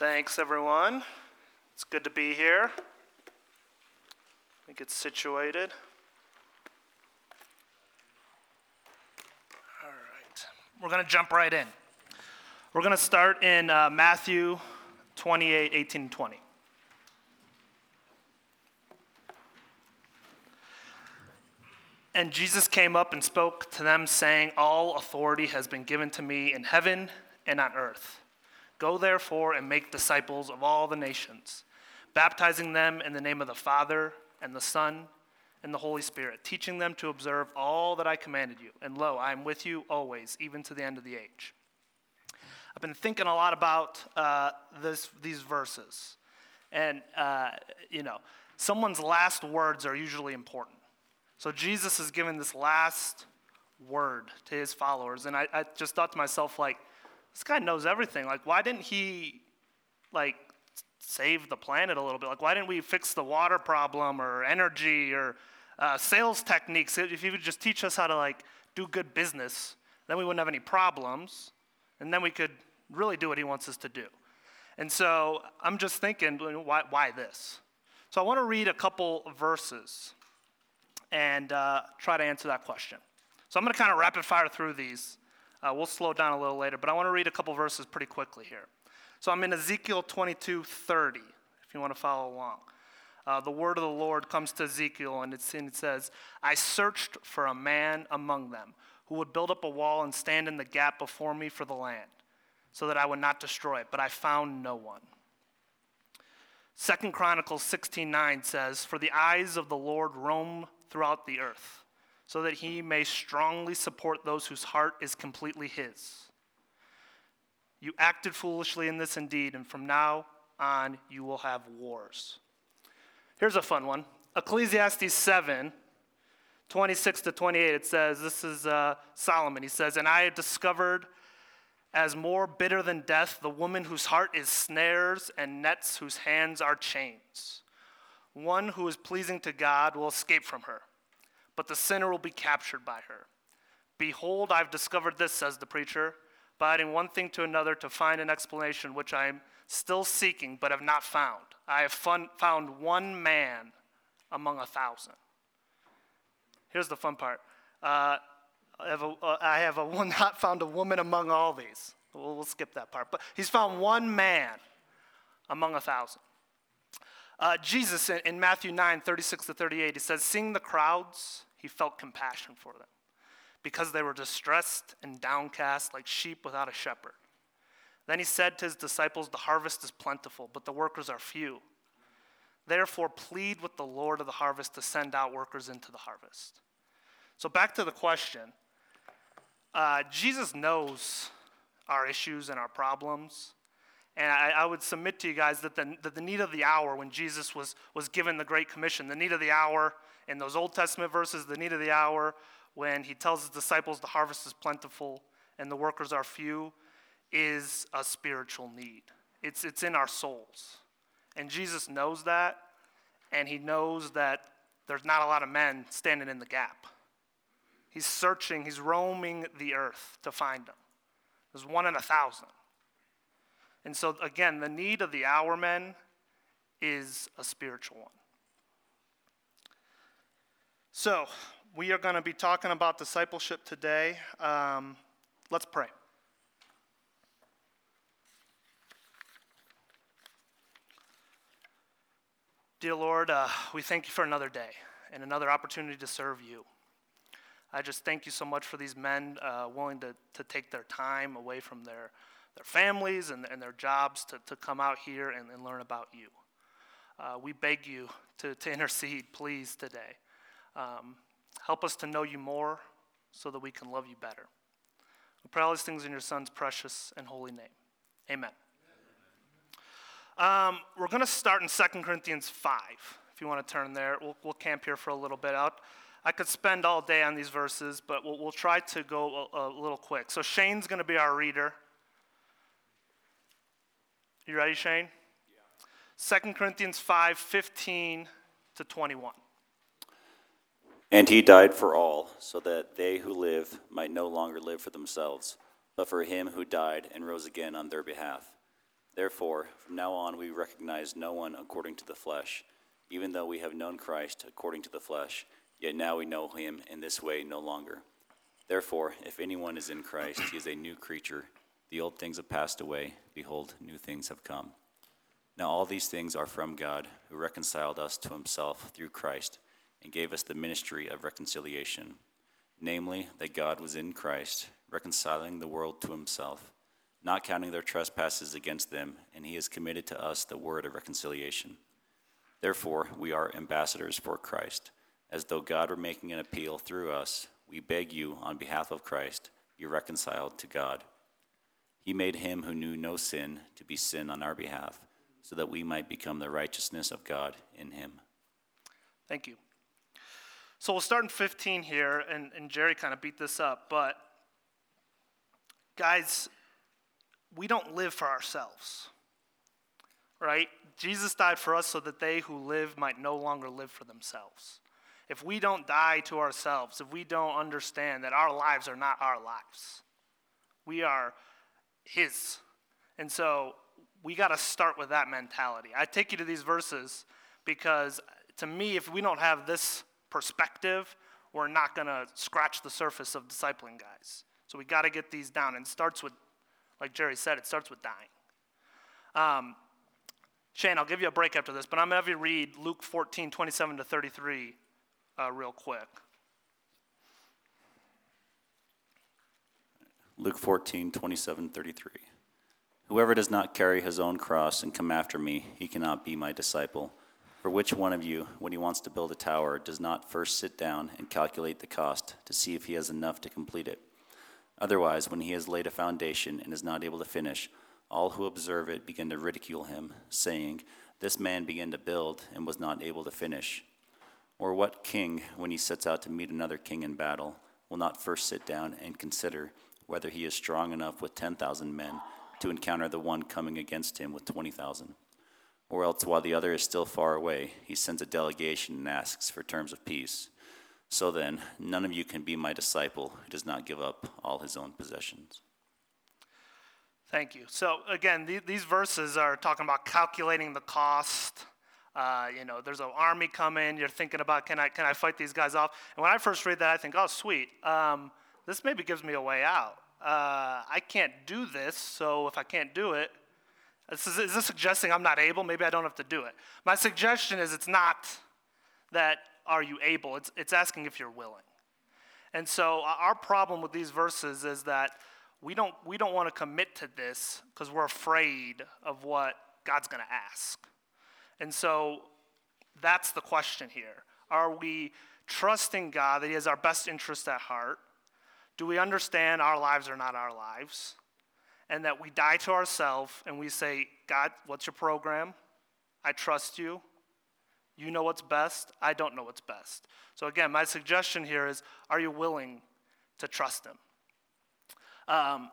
Thanks, everyone. It's good to be here. Let me get situated. All right. We're going to jump right in. We're going to start in uh, Matthew 28 18 and 20. And Jesus came up and spoke to them, saying, All authority has been given to me in heaven and on earth. Go therefore and make disciples of all the nations, baptizing them in the name of the Father and the Son and the Holy Spirit, teaching them to observe all that I commanded you. And lo, I am with you always, even to the end of the age. I've been thinking a lot about uh, this, these verses. And, uh, you know, someone's last words are usually important. So Jesus has given this last word to his followers. And I, I just thought to myself, like, this guy knows everything. Like, why didn't he, like, save the planet a little bit? Like, why didn't we fix the water problem or energy or uh, sales techniques? If he would just teach us how to, like, do good business, then we wouldn't have any problems. And then we could really do what he wants us to do. And so I'm just thinking, why, why this? So I want to read a couple verses and uh, try to answer that question. So I'm going to kind of rapid fire through these. Uh, we'll slow down a little later, but I want to read a couple verses pretty quickly here. So I'm in Ezekiel 22 30, if you want to follow along. Uh, the word of the Lord comes to Ezekiel, and, and it says, I searched for a man among them who would build up a wall and stand in the gap before me for the land, so that I would not destroy it, but I found no one. Second Chronicles 16:9 says, "For the eyes of the Lord roam throughout the earth, so that he may strongly support those whose heart is completely his. You acted foolishly in this indeed, and from now on you will have wars. Here's a fun one Ecclesiastes 7 26 to 28, it says, This is uh, Solomon. He says, And I have discovered as more bitter than death the woman whose heart is snares and nets whose hands are chains. One who is pleasing to God will escape from her, but the sinner will be captured by her. Behold, I've discovered this, says the preacher, by adding one thing to another to find an explanation which I am still seeking but have not found. I have fun, found one man among a thousand. Here's the fun part. Uh, I have, a, uh, I have a not found a woman among all these. We'll, we'll skip that part. But he's found one man among a thousand. Uh, Jesus in, in Matthew 9, 36 to 38, he says, Seeing the crowds, he felt compassion for them because they were distressed and downcast like sheep without a shepherd. Then he said to his disciples, The harvest is plentiful, but the workers are few. Therefore, plead with the Lord of the harvest to send out workers into the harvest. So, back to the question uh, Jesus knows our issues and our problems. And I, I, would submit to you guys that the, that the need of the hour, when Jesus was, was given the Great Commission, the need of the hour in those Old Testament verses, the need of the hour when he tells his disciples the harvest is plentiful and the workers are few, is a spiritual need. It's, it's in our souls. And Jesus knows that, and he knows that there's not a lot of men standing in the gap. He's searching, he's roaming the earth to find them. There's one in a thousand. And so, again, the need of the hour men is a spiritual one. So, we are going to be talking about discipleship today. Um, let's pray. Dear Lord, uh, we thank you for another day and another opportunity to serve you. I just thank you so much for these men uh, willing to, to take their time away from their their families and, and their jobs to, to come out here and, and learn about you. Uh, we beg you to, to intercede, please, today. Um, help us to know you more so that we can love you better. We pray all these things in your Son's precious and holy name. Amen. Um, we're going to start in 2 Corinthians 5. If you want to turn there, we'll, we'll camp here for a little bit. Out. I could spend all day on these verses, but we'll, we'll try to go a, a little quick. So Shane's going to be our reader. You ready, Shane? Yeah. 2 Corinthians 5 15 to 21. And he died for all, so that they who live might no longer live for themselves, but for him who died and rose again on their behalf. Therefore, from now on, we recognize no one according to the flesh. Even though we have known Christ according to the flesh, yet now we know him in this way no longer. Therefore, if anyone is in Christ, he is a new creature. The old things have passed away. Behold, new things have come. Now, all these things are from God, who reconciled us to himself through Christ and gave us the ministry of reconciliation. Namely, that God was in Christ, reconciling the world to himself, not counting their trespasses against them, and he has committed to us the word of reconciliation. Therefore, we are ambassadors for Christ, as though God were making an appeal through us. We beg you, on behalf of Christ, be reconciled to God. He made him who knew no sin to be sin on our behalf, so that we might become the righteousness of God in him. Thank you. So we'll start in 15 here, and, and Jerry kind of beat this up, but guys, we don't live for ourselves, right? Jesus died for us so that they who live might no longer live for themselves. If we don't die to ourselves, if we don't understand that our lives are not our lives, we are His. And so we got to start with that mentality. I take you to these verses because to me, if we don't have this perspective, we're not going to scratch the surface of discipling guys. So we got to get these down. And starts with, like Jerry said, it starts with dying. Um, Shane, I'll give you a break after this, but I'm going to have you read Luke 14, 27 to 33 uh, real quick. Luke 14, 27, 33. Whoever does not carry his own cross and come after me, he cannot be my disciple. For which one of you, when he wants to build a tower, does not first sit down and calculate the cost to see if he has enough to complete it? Otherwise, when he has laid a foundation and is not able to finish, all who observe it begin to ridicule him, saying, This man began to build and was not able to finish. Or what king, when he sets out to meet another king in battle, will not first sit down and consider whether he is strong enough with 10,000 men to encounter the one coming against him with 20,000? Or else, while the other is still far away, he sends a delegation and asks for terms of peace. So then, none of you can be my disciple who does not give up all his own possessions. Thank you. So, again, th- these verses are talking about calculating the cost. Uh, you know, there's an army coming. You're thinking about, can I, can I fight these guys off? And when I first read that, I think, oh, sweet. Um, this maybe gives me a way out. Uh, I can't do this, so if I can't do it, is, is this suggesting I'm not able? Maybe I don't have to do it. My suggestion is it's not that are you able, it's, it's asking if you're willing. And so uh, our problem with these verses is that we don't, we don't want to commit to this because we're afraid of what God's going to ask. And so that's the question here. Are we trusting God that He has our best interest at heart? Do we understand our lives are not our lives? And that we die to ourselves and we say, God, what's your program? I trust you. You know what's best. I don't know what's best. So, again, my suggestion here is are you willing to trust Him? Um,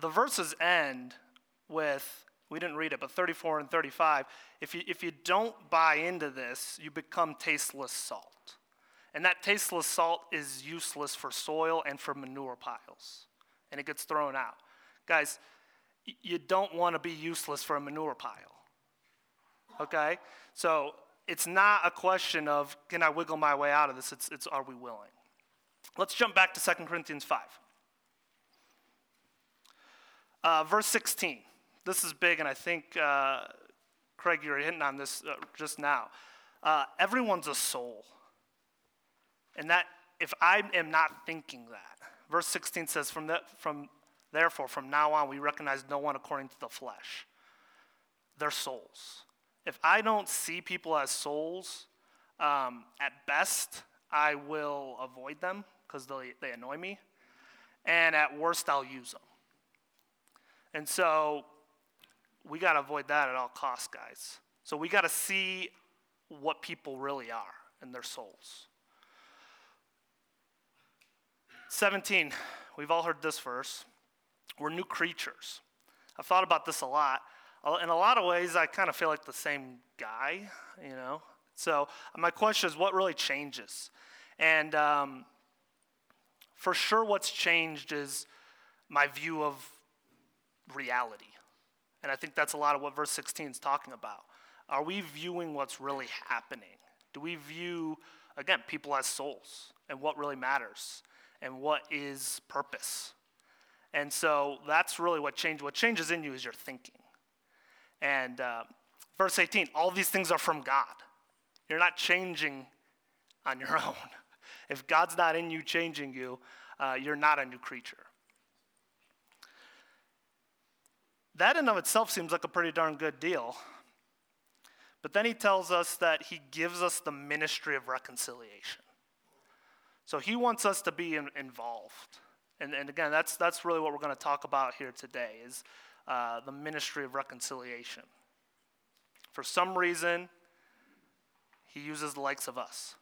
the verses end with, we didn't read it, but 34 and 35. If you, if you don't buy into this, you become tasteless salt. And that tasteless salt is useless for soil and for manure piles. And it gets thrown out. Guys, you don't want to be useless for a manure pile. Okay? So it's not a question of can I wiggle my way out of this, it's, it's are we willing? Let's jump back to 2 Corinthians 5. Uh, verse 16. This is big, and I think, uh, Craig, you were hitting on this uh, just now. Uh, everyone's a soul. And that, if I am not thinking that, verse 16 says, from, the, from Therefore, from now on, we recognize no one according to the flesh. They're souls. If I don't see people as souls, um, at best, I will avoid them because they, they annoy me. And at worst, I'll use them. And so we got to avoid that at all costs, guys. So we got to see what people really are and their souls. 17, we've all heard this verse. We're new creatures. I've thought about this a lot. In a lot of ways, I kind of feel like the same guy, you know? So, my question is what really changes? And um, for sure, what's changed is my view of reality And I think that's a lot of what verse 16 is talking about. Are we viewing what's really happening? Do we view, again, people as souls and what really matters and what is purpose? And so that's really what changes. What changes in you is your thinking. And uh, verse 18, all these things are from God. You're not changing on your own. If God's not in you changing you, uh, you're not a new creature. That in of itself seems like a pretty darn good deal. But then he tells us that he gives us the ministry of reconciliation. So he wants us to be in, involved. And, and again, that's, that's really what we're going to talk about here today is uh, the ministry of reconciliation. For some reason, he uses the likes of us.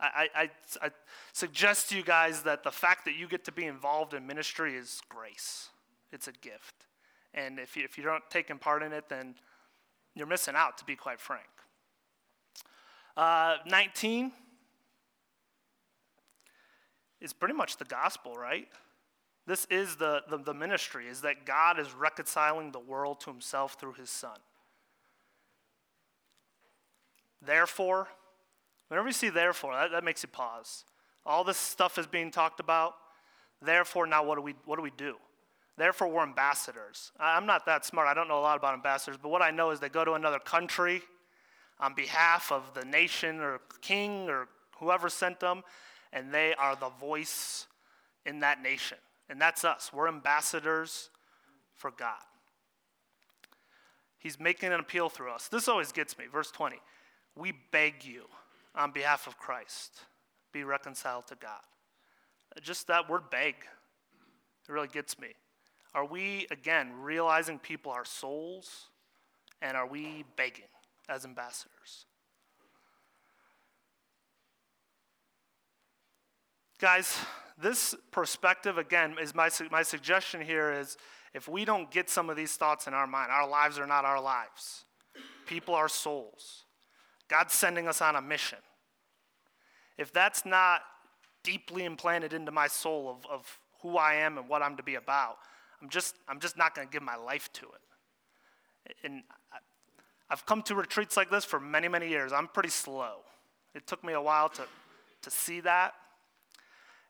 I, I, I, suggest to you guys that the fact that you get to be involved in ministry is grace. It's a gift. And if you, if you don't take part in it, then you're missing out, to be quite frank. Uh, 19 is pretty much the gospel, right? This is the, the, the ministry, is that God is reconciling the world to himself through his Son. Therefore, whenever you see therefore, that, that makes you pause. All this stuff is being talked about. Therefore, now what do we, what do, we do? Therefore, we're ambassadors. I'm not that smart. I don't know a lot about ambassadors, but what I know is they go to another country on behalf of the nation or king or whoever sent them, and they are the voice in that nation. And that's us. We're ambassadors for God. He's making an appeal through us. This always gets me. Verse 20 We beg you on behalf of Christ, be reconciled to God. Just that word beg, it really gets me. Are we, again, realizing people are souls? And are we begging as ambassadors? Guys, this perspective, again, is my, my suggestion here is if we don't get some of these thoughts in our mind, our lives are not our lives. People are souls. God's sending us on a mission. If that's not deeply implanted into my soul of, of who I am and what I'm to be about, I'm just, I'm just not going to give my life to it. And I've come to retreats like this for many, many years. I'm pretty slow. It took me a while to, to see that.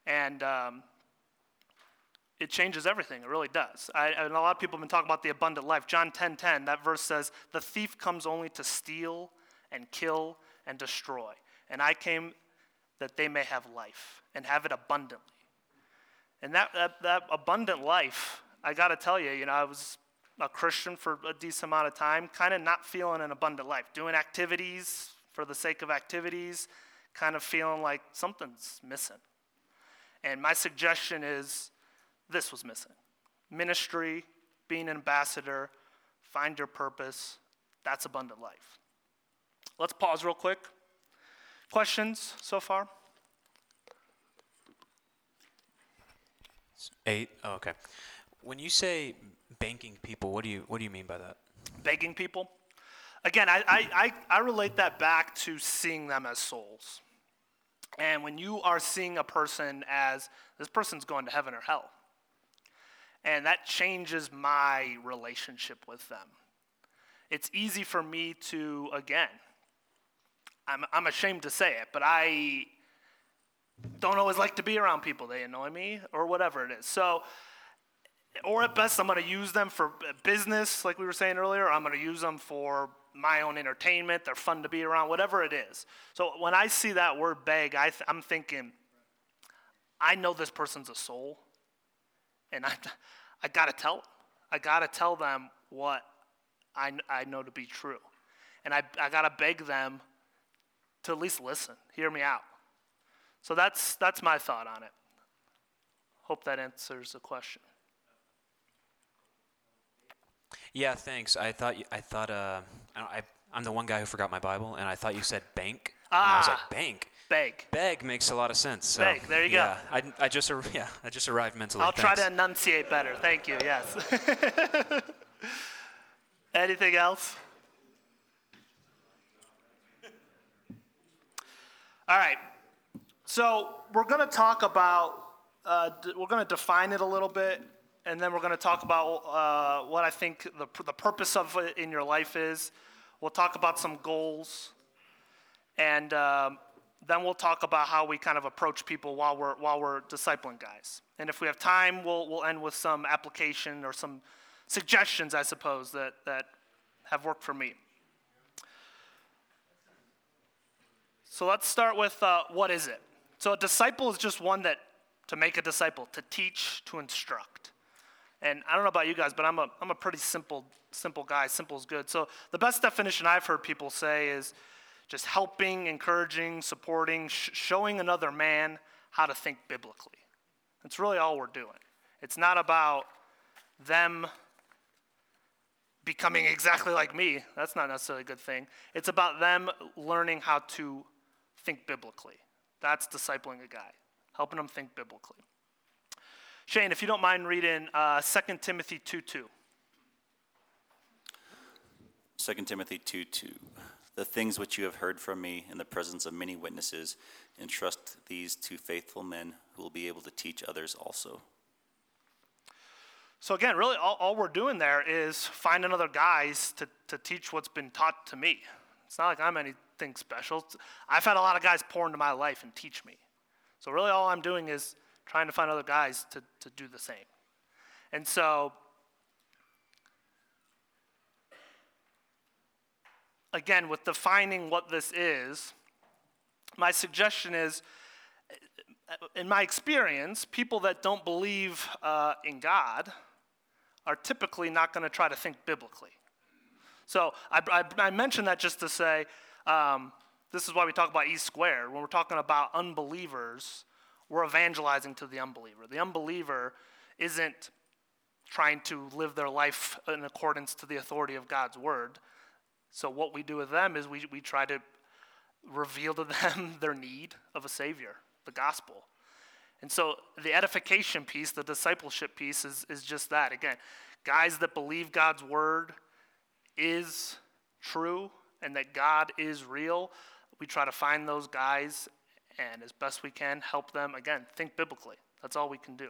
And um, it changes everything. It really does. I, and a lot of people have been talking about the abundant life. John 10 10, that verse says, The thief comes only to steal and kill and destroy. And I came that they may have life and have it abundantly. And that, that, that abundant life I got to tell you, you know, I was a Christian for a decent amount of time, kind of not feeling an abundant life, doing activities for the sake of activities, kind of feeling like something's missing. And my suggestion is this was missing ministry, being an ambassador, find your purpose. That's abundant life. Let's pause real quick. Questions so far? Eight. Oh, okay. When you say banking people, what do you what do you mean by that? Begging people. Again, I, I, I, relate that back to seeing them as souls. And when you are seeing a person as this person's going to heaven or hell, and that changes my relationship with them. It's easy for me to, again, I'm, I'm ashamed to say it, but I don't always like to be around people. They annoy me or whatever it is. So or at best, I'm going to use them for business, like we were saying earlier. I'm going to use them for my own entertainment. They're fun to be around, whatever it is. So when I see that word beg, I th- I'm thinking, I know this person's a soul, and I, I got to tell. I got to tell them what I, I know to be true. And I, I got to beg them to at least listen, hear me out. So that's, that's my thought on it. Hope that answers the question. Yeah, thanks. I thought you, I thought uh, I, I'm the one guy who forgot my Bible, and I thought you said bank. Ah, and I was like ah, bank. Beg. Beg makes a lot of sense. So, Beg. There you yeah, go. I, I just yeah I just arrived mentally. I'll thanks. try to enunciate better. Thank you. Yes. Anything else? All right. So we're going to talk about. Uh, we're going to define it a little bit and then we're going to talk about uh, what I think the, the purpose of it in your life is. We'll talk about some goals, and um, then we'll talk about how we kind of approach people while we're while we're discipling guys. And if we have time, we'll we'll end with some application or some suggestions, I suppose, that that have worked for me. So let's start with uh, what is it? So a disciple is just one that to make a disciple, to teach, to instruct. And I don't know about you guys, but I'm a, I'm a pretty simple, simple guy. Simple is good. So the best definition I've heard people say is just helping, encouraging, supporting, sh- showing another man how to think biblically. That's really all we're doing. It's not about them becoming exactly like me. That's not necessarily a good thing. It's about them learning how to think biblically. That's discipling a guy, helping them think biblically. Shane, if you don't mind reading uh, 2 Timothy 2 2. 2 Timothy 2 2. The things which you have heard from me in the presence of many witnesses, entrust these to faithful men who will be able to teach others also. So, again, really, all, all we're doing there is finding other guys to, to teach what's been taught to me. It's not like I'm anything special. I've had a lot of guys pour into my life and teach me. So, really, all I'm doing is trying to find other guys to, to do the same. And so, again, with defining what this is, my suggestion is in my experience, people that don't believe uh, in God are typically not going to try to think biblically. So I, I, I mention that just to say um, this is why we talk about E squared. When we're talking about unbelievers, we're evangelizing to the unbeliever. The unbeliever isn't trying to live their life in accordance to the authority of God's word. So what we do with them is we, we try to reveal to them their need of a Savior, the gospel. And so the edification piece, the discipleship piece, is, is just that. Again, guys that believe God's word is true and that God is real, we try to find those guys and as best we can help them, again, think biblically. That's all we can do.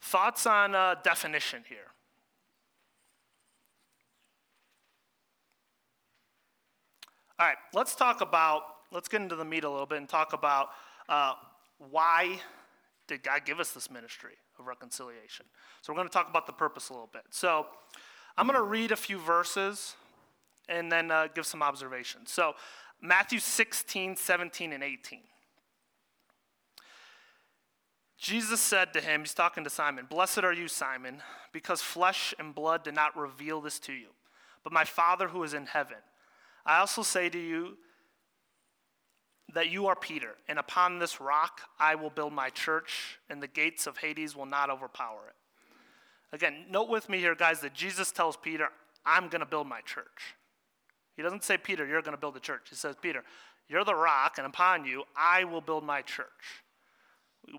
Thoughts on uh, definition here? All right, let's talk about, let's get into the meat a little bit and talk about uh, why did God give us this ministry of reconciliation? So we're going to talk about the purpose a little bit. So I'm going to read a few verses and then uh, give some observations. So Matthew 16, 17, and 18. Jesus said to him, he's talking to Simon, Blessed are you, Simon, because flesh and blood did not reveal this to you, but my Father who is in heaven. I also say to you that you are Peter, and upon this rock I will build my church, and the gates of Hades will not overpower it. Again, note with me here, guys, that Jesus tells Peter, I'm going to build my church. He doesn't say, Peter, you're going to build the church. He says, Peter, you're the rock, and upon you I will build my church.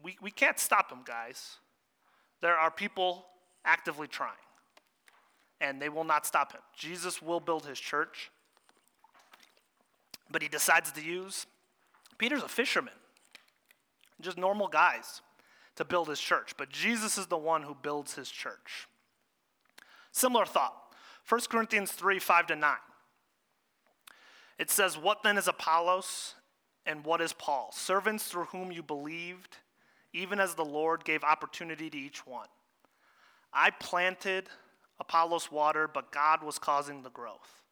We, we can't stop him, guys. There are people actively trying, and they will not stop him. Jesus will build his church, but he decides to use Peter's a fisherman, just normal guys to build his church, but Jesus is the one who builds his church. Similar thought 1 Corinthians 3 5 to 9. It says, What then is Apollos and what is Paul? Servants through whom you believed, even as the Lord gave opportunity to each one. I planted, Apollos watered, but God was causing the growth.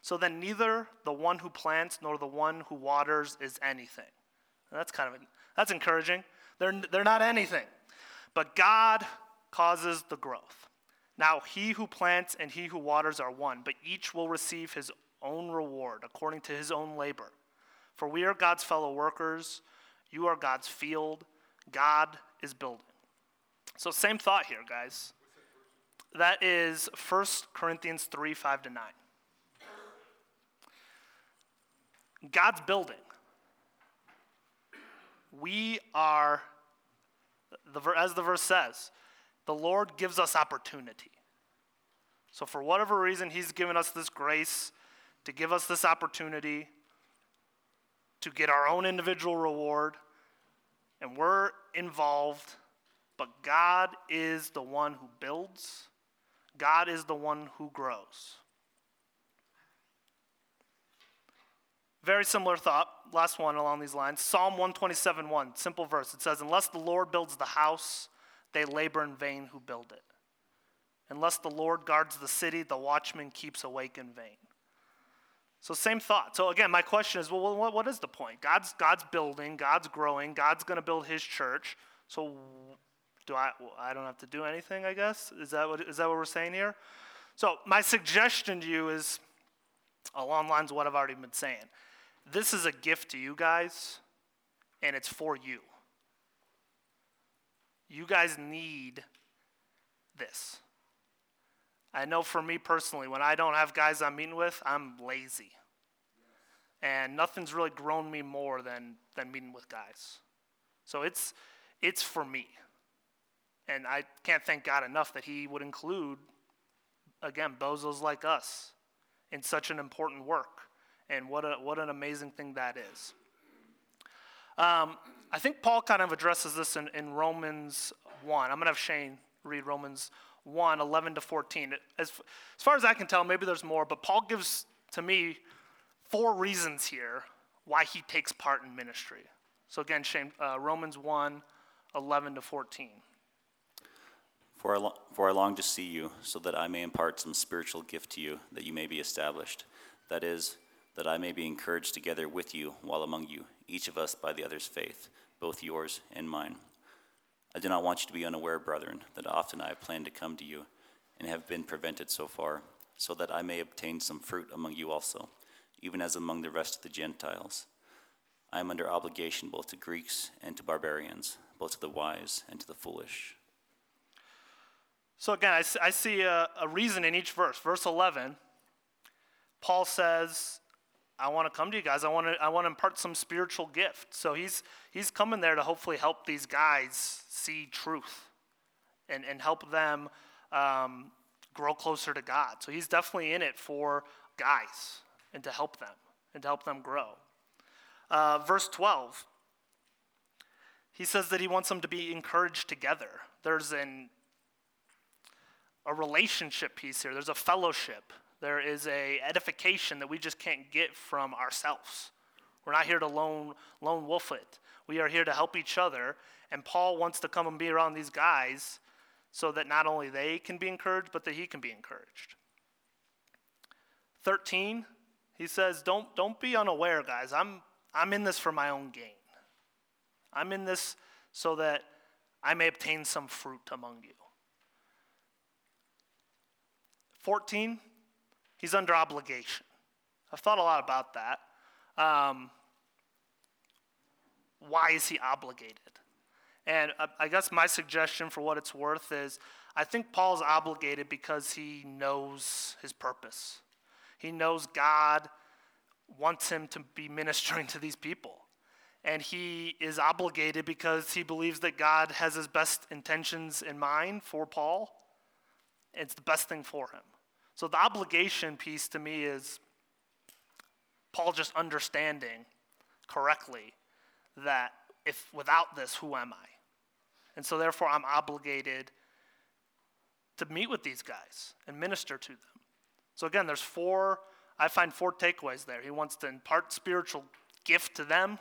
So then neither the one who plants nor the one who waters is anything. That's kind of that's encouraging. They're, they're not anything. But God causes the growth. Now he who plants and he who waters are one, but each will receive his own reward according to his own labor. For we are God's fellow workers, you are God's field, God is building. So same thought here, guys. That is 1 Corinthians 3 5 to 9. God's building. We are, the, as the verse says, the Lord gives us opportunity. So, for whatever reason, He's given us this grace to give us this opportunity to get our own individual reward, and we're involved, but God is the one who builds, God is the one who grows. Very similar thought. Last one along these lines. Psalm 127 1, simple verse. It says, Unless the Lord builds the house, they labor in vain who build it. Unless the Lord guards the city, the watchman keeps awake in vain. So, same thought. So, again, my question is well, what, what is the point? God's, God's building, God's growing, God's going to build his church. So, do I, well, I don't have to do anything, I guess? Is that, what, is that what we're saying here? So, my suggestion to you is along lines of what I've already been saying. This is a gift to you guys, and it's for you. You guys need this. I know for me personally, when I don't have guys I'm meeting with, I'm lazy. And nothing's really grown me more than, than meeting with guys. So it's, it's for me. And I can't thank God enough that He would include, again, bozos like us in such an important work. And what, a, what an amazing thing that is. Um, I think Paul kind of addresses this in, in Romans 1. I'm going to have Shane read Romans 1 11 to 14. As, as far as I can tell, maybe there's more, but Paul gives to me four reasons here why he takes part in ministry. So again, Shane, uh, Romans 1 11 to 14. For I, lo- for I long to see you, so that I may impart some spiritual gift to you, that you may be established. That is, that I may be encouraged together with you while among you, each of us by the other's faith, both yours and mine. I do not want you to be unaware, brethren, that often I have planned to come to you and have been prevented so far, so that I may obtain some fruit among you also, even as among the rest of the Gentiles. I am under obligation both to Greeks and to barbarians, both to the wise and to the foolish. So again, I, see a, a reason in each verse. Verse 11, Paul says, I want to come to you guys. I want to, I want to impart some spiritual gift. So he's, he's coming there to hopefully help these guys see truth and, and help them um, grow closer to God. So he's definitely in it for guys and to help them and to help them grow. Uh, verse 12, he says that he wants them to be encouraged together. There's an, a relationship piece here, there's a fellowship there is a edification that we just can't get from ourselves. We're not here to lone, lone wolf it. We are here to help each other. And Paul wants to come and be around these guys so that not only they can be encouraged, but that he can be encouraged. 13, he says, Don't, don't be unaware, guys. I'm, I'm in this for my own gain. I'm in this so that I may obtain some fruit among you. 14, He's under obligation. I've thought a lot about that. Um, why is he obligated? And I guess my suggestion for what it's worth is I think Paul's obligated because he knows his purpose. He knows God wants him to be ministering to these people. And he is obligated because he believes that God has his best intentions in mind for Paul. It's the best thing for him. So the obligation piece to me is Paul just understanding correctly that if without this, who am I? And so therefore I'm obligated to meet with these guys and minister to them. So again, there's four, I find four takeaways there. He wants to impart spiritual gift to them.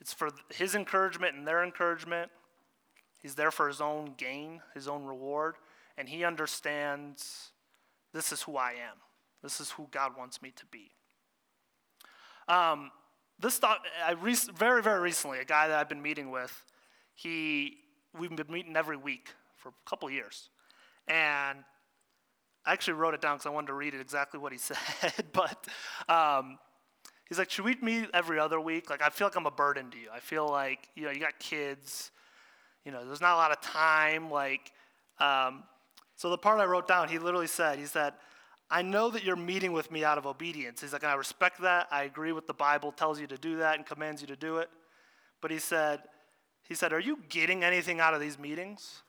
It's for his encouragement and their encouragement. He's there for his own gain, his own reward, and he understands this is who I am. This is who God wants me to be. Um, this thought, I re- very, very recently, a guy that I've been meeting with, he, we've been meeting every week for a couple years. And I actually wrote it down because I wanted to read it exactly what he said. but um, he's like, should we meet every other week? Like, I feel like I'm a burden to you. I feel like, you know, you got kids. You know, there's not a lot of time. Like, um, so the part I wrote down, he literally said, he said, I know that you're meeting with me out of obedience. He's like, and I respect that. I agree with the Bible tells you to do that and commands you to do it. But he said, he said, Are you getting anything out of these meetings?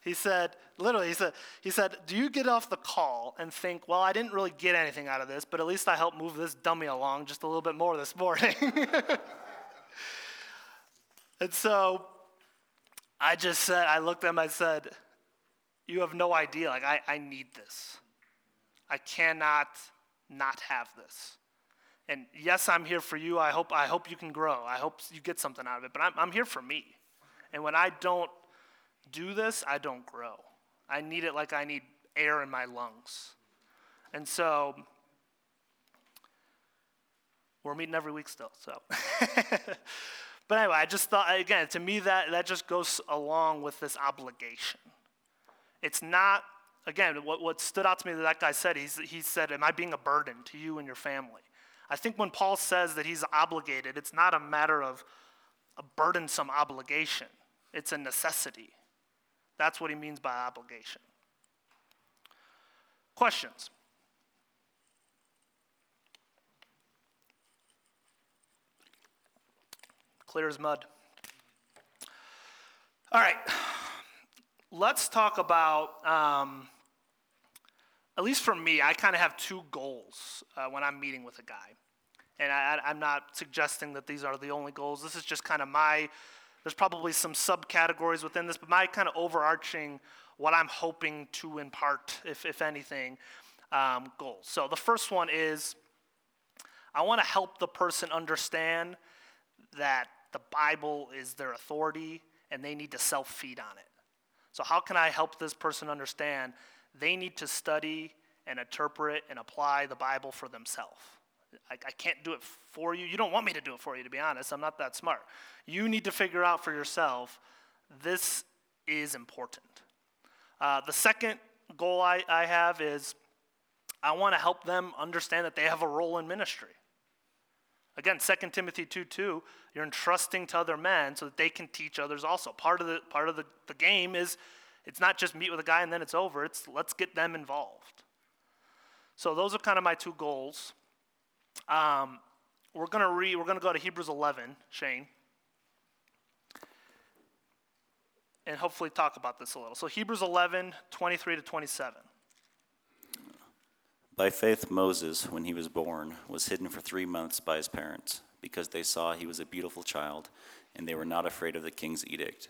He said, literally, he said, he said, Do you get off the call and think, well, I didn't really get anything out of this, but at least I helped move this dummy along just a little bit more this morning? and so I just said, I looked at him, I said, You have no idea. Like, I, I need this. I cannot not have this. And yes, I'm here for you. I hope, I hope you can grow. I hope you get something out of it. But I'm, I'm here for me. And when I don't do this, I don't grow. I need it like I need air in my lungs. And so we're meeting every week still, so. but anyway, I just thought, again, to me, that, that just goes along with this obligation. It's not, again, what, what stood out to me that that guy said, he's, he said, Am I being a burden to you and your family? I think when Paul says that he's obligated, it's not a matter of a burdensome obligation, it's a necessity. That's what he means by obligation. Questions? Clear as mud. All right, let's talk about, um, at least for me, I kind of have two goals uh, when I'm meeting with a guy. And I, I'm not suggesting that these are the only goals. This is just kind of my, there's probably some subcategories within this, but my kind of overarching, what I'm hoping to impart, if, if anything, um, goals. So the first one is I want to help the person understand that the Bible is their authority and they need to self feed on it. So, how can I help this person understand they need to study and interpret and apply the Bible for themselves? I, I, can't do it for you. You don't want me to do it for you, to be honest. I'm not that smart. You need to figure out for yourself this is important. Uh, the second goal I, I have is I want to help them understand that they have a role in ministry. Again, 2 Timothy 2 2, you're entrusting to other men so that they can teach others also. Part of the part of the, the game is it's not just meet with a guy and then it's over, it's let's get them involved. So those are kind of my two goals. Um, we're gonna read, we're gonna go to Hebrews 11, Shane. And hopefully talk about this a little. So Hebrews 11, 23 to 27. By faith, Moses, when he was born, was hidden for three months by his parents, because they saw he was a beautiful child, and they were not afraid of the king's edict.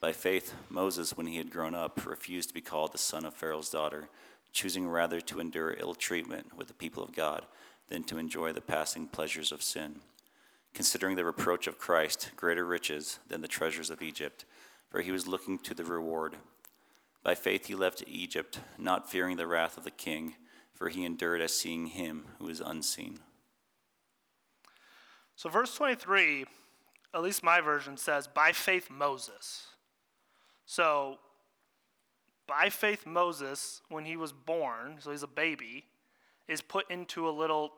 By faith, Moses, when he had grown up, refused to be called the son of Pharaoh's daughter, choosing rather to endure ill treatment with the people of God than to enjoy the passing pleasures of sin, considering the reproach of Christ greater riches than the treasures of Egypt, for he was looking to the reward. By faith, he left Egypt, not fearing the wrath of the king for he endured as seeing him who is unseen. So, verse 23, at least my version says, by faith Moses. So, by faith Moses, when he was born, so he's a baby, is put into a little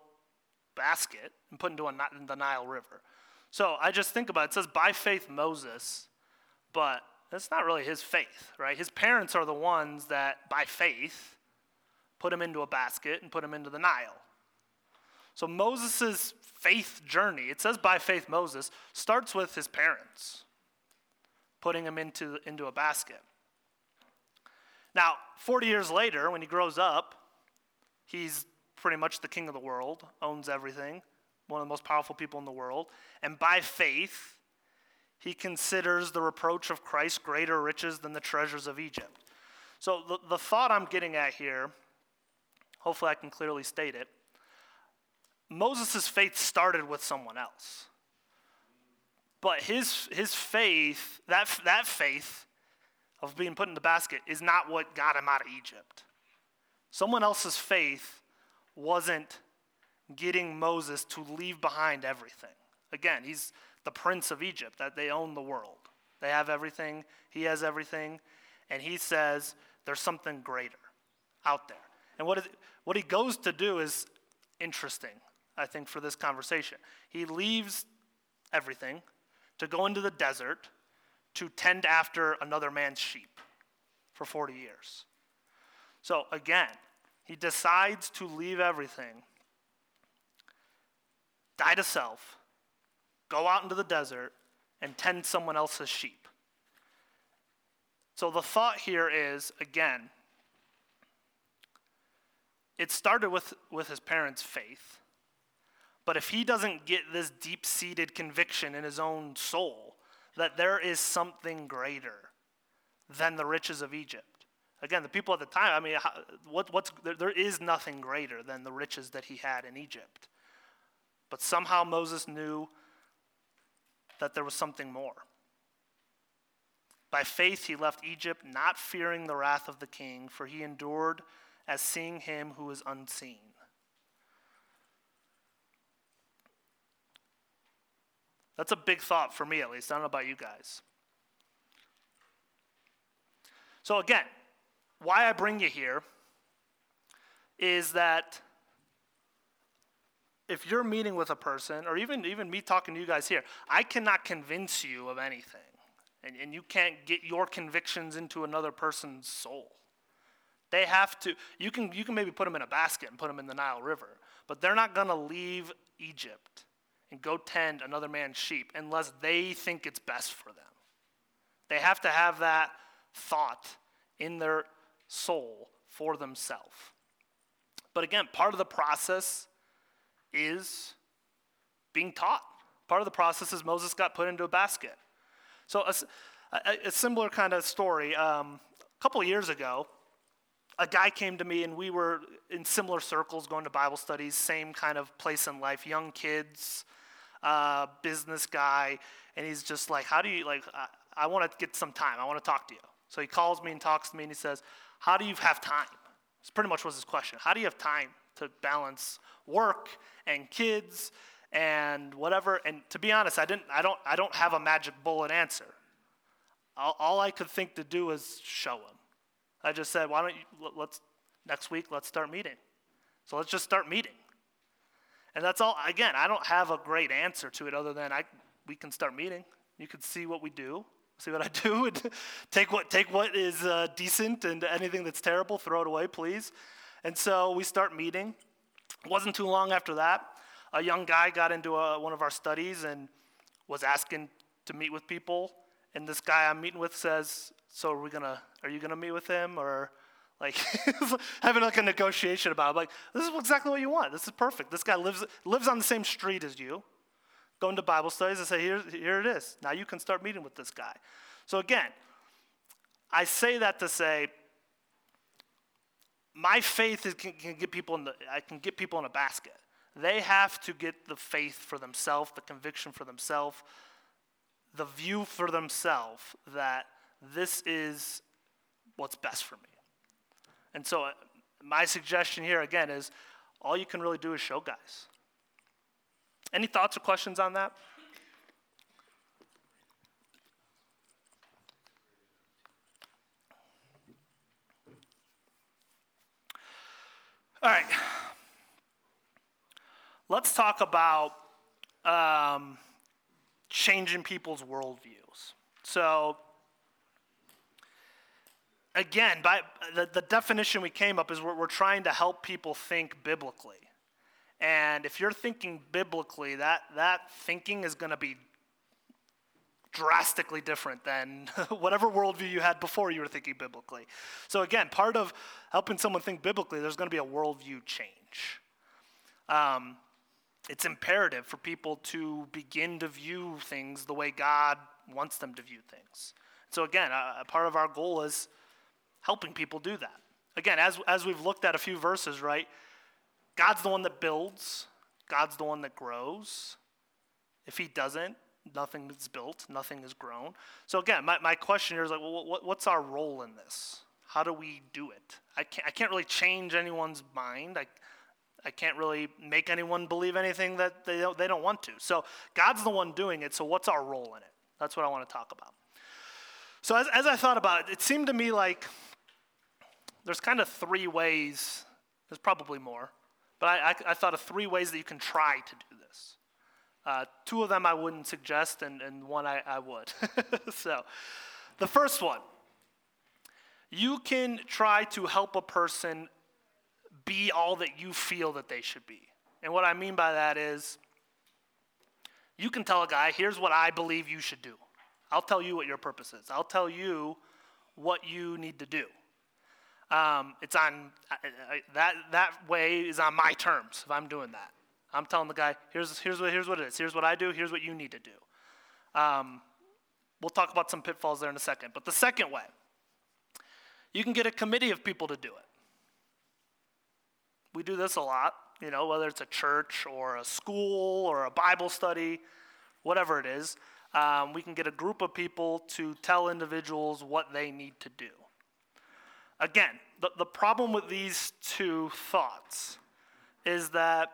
basket and put into a, in the Nile River. So I just think about it. It says by faith Moses, but that's not really his faith, right? His parents are the ones that by faith put him into a basket, and put him into the Nile. So Moses' faith journey, it says by faith Moses, starts with his parents putting him into, into a basket. Now, 40 years later, when he grows up, he's pretty much the king of the world, owns everything, one of the most powerful people in the world. And by faith, he considers the reproach of Christ greater riches than the treasures of Egypt. So the, the thought I'm getting at here Hopefully, I can clearly state it. Moses' faith started with someone else. But his, his faith, that, that faith of being put in the basket, is not what got him out of Egypt. Someone else's faith wasn't getting Moses to leave behind everything. Again, he's the prince of Egypt, that they own the world. They have everything, he has everything, and he says there's something greater out there. And what, is, what he goes to do is interesting, I think, for this conversation. He leaves everything to go into the desert to tend after another man's sheep for 40 years. So again, he decides to leave everything, die to self, go out into the desert, and tend someone else's sheep. So the thought here is again, it started with, with his parents' faith. But if he doesn't get this deep seated conviction in his own soul that there is something greater than the riches of Egypt. Again, the people at the time, I mean, what, what's, there, there is nothing greater than the riches that he had in Egypt. But somehow Moses knew that there was something more. By faith, he left Egypt, not fearing the wrath of the king, for he endured as seeing him who is unseen. That's a big thought for me, at least. I don't know about you guys. So, again, why I bring you here is that if you're meeting with a person, or even, even me talking to you guys here, I cannot convince you of anything. And, and you can't get your convictions into another person's soul. They have to, you can, you can maybe put them in a basket and put them in the Nile River, but they're not going to leave Egypt and go tend another man's sheep unless they think it's best for them. They have to have that thought in their soul for themselves. But again, part of the process is being taught. Part of the process is Moses got put into a basket. So, a, a, a similar kind of story. Um, a couple years ago, a guy came to me, and we were in similar circles going to Bible studies, same kind of place in life, young kids, uh, business guy, and he's just like, How do you, like, I, I want to get some time. I want to talk to you. So he calls me and talks to me, and he says, How do you have time? It's pretty much was his question. How do you have time to balance work and kids and whatever? And to be honest, I didn't. I don't. I don't have a magic bullet answer. All, all I could think to do was show him. I just said, why don't you let's next week let's start meeting. So let's just start meeting. And that's all. Again, I don't have a great answer to it other than I we can start meeting. You can see what we do, see what I do, and take what take what is uh, decent and anything that's terrible, throw it away, please. And so we start meeting. It wasn't too long after that, a young guy got into a, one of our studies and was asking to meet with people. And this guy I'm meeting with says, "So are we gonna? Are you gonna meet with him or?" Like having like a negotiation about it. like this is exactly what you want. This is perfect. This guy lives lives on the same street as you. Going to Bible studies and say, here, here it is. Now you can start meeting with this guy. So again, I say that to say my faith is, can, can get people in the I can get people in a basket. They have to get the faith for themselves, the conviction for themselves, the view for themselves that this is what's best for me. And so, uh, my suggestion here again is all you can really do is show guys. Any thoughts or questions on that? All right. Let's talk about um, changing people's worldviews. So, again, by the, the definition we came up is we're, we're trying to help people think biblically. And if you're thinking biblically, that, that thinking is going to be drastically different than whatever worldview you had before you were thinking biblically. So, again, part of helping someone think biblically, there's going to be a worldview change. Um, it's imperative for people to begin to view things the way God wants them to view things. So, again, a, part of our goal is helping people do that. Again, as, as we've looked at a few verses, right? God's the one that builds, God's the one that grows. If He doesn't, nothing is built, nothing is grown. So, again, my, my question here is like, well, what, what's our role in this? How do we do it? I can't, I can't really change anyone's mind. I, I can't really make anyone believe anything that they don't, they don't want to. So, God's the one doing it, so what's our role in it? That's what I want to talk about. So, as, as I thought about it, it seemed to me like there's kind of three ways, there's probably more, but I, I, I thought of three ways that you can try to do this. Uh, two of them I wouldn't suggest, and, and one I, I would. so, the first one you can try to help a person be all that you feel that they should be. And what I mean by that is you can tell a guy, here's what I believe you should do. I'll tell you what your purpose is, I'll tell you what you need to do. Um, it's on that that way is on my terms if I'm doing that. I'm telling the guy, here's here's what here's what it is. Here's what I do. Here's what you need to do. Um, We'll talk about some pitfalls there in a second. But the second way, you can get a committee of people to do it. We do this a lot, you know, whether it's a church or a school or a Bible study, whatever it is. Um, we can get a group of people to tell individuals what they need to do. Again, the, the problem with these two thoughts is that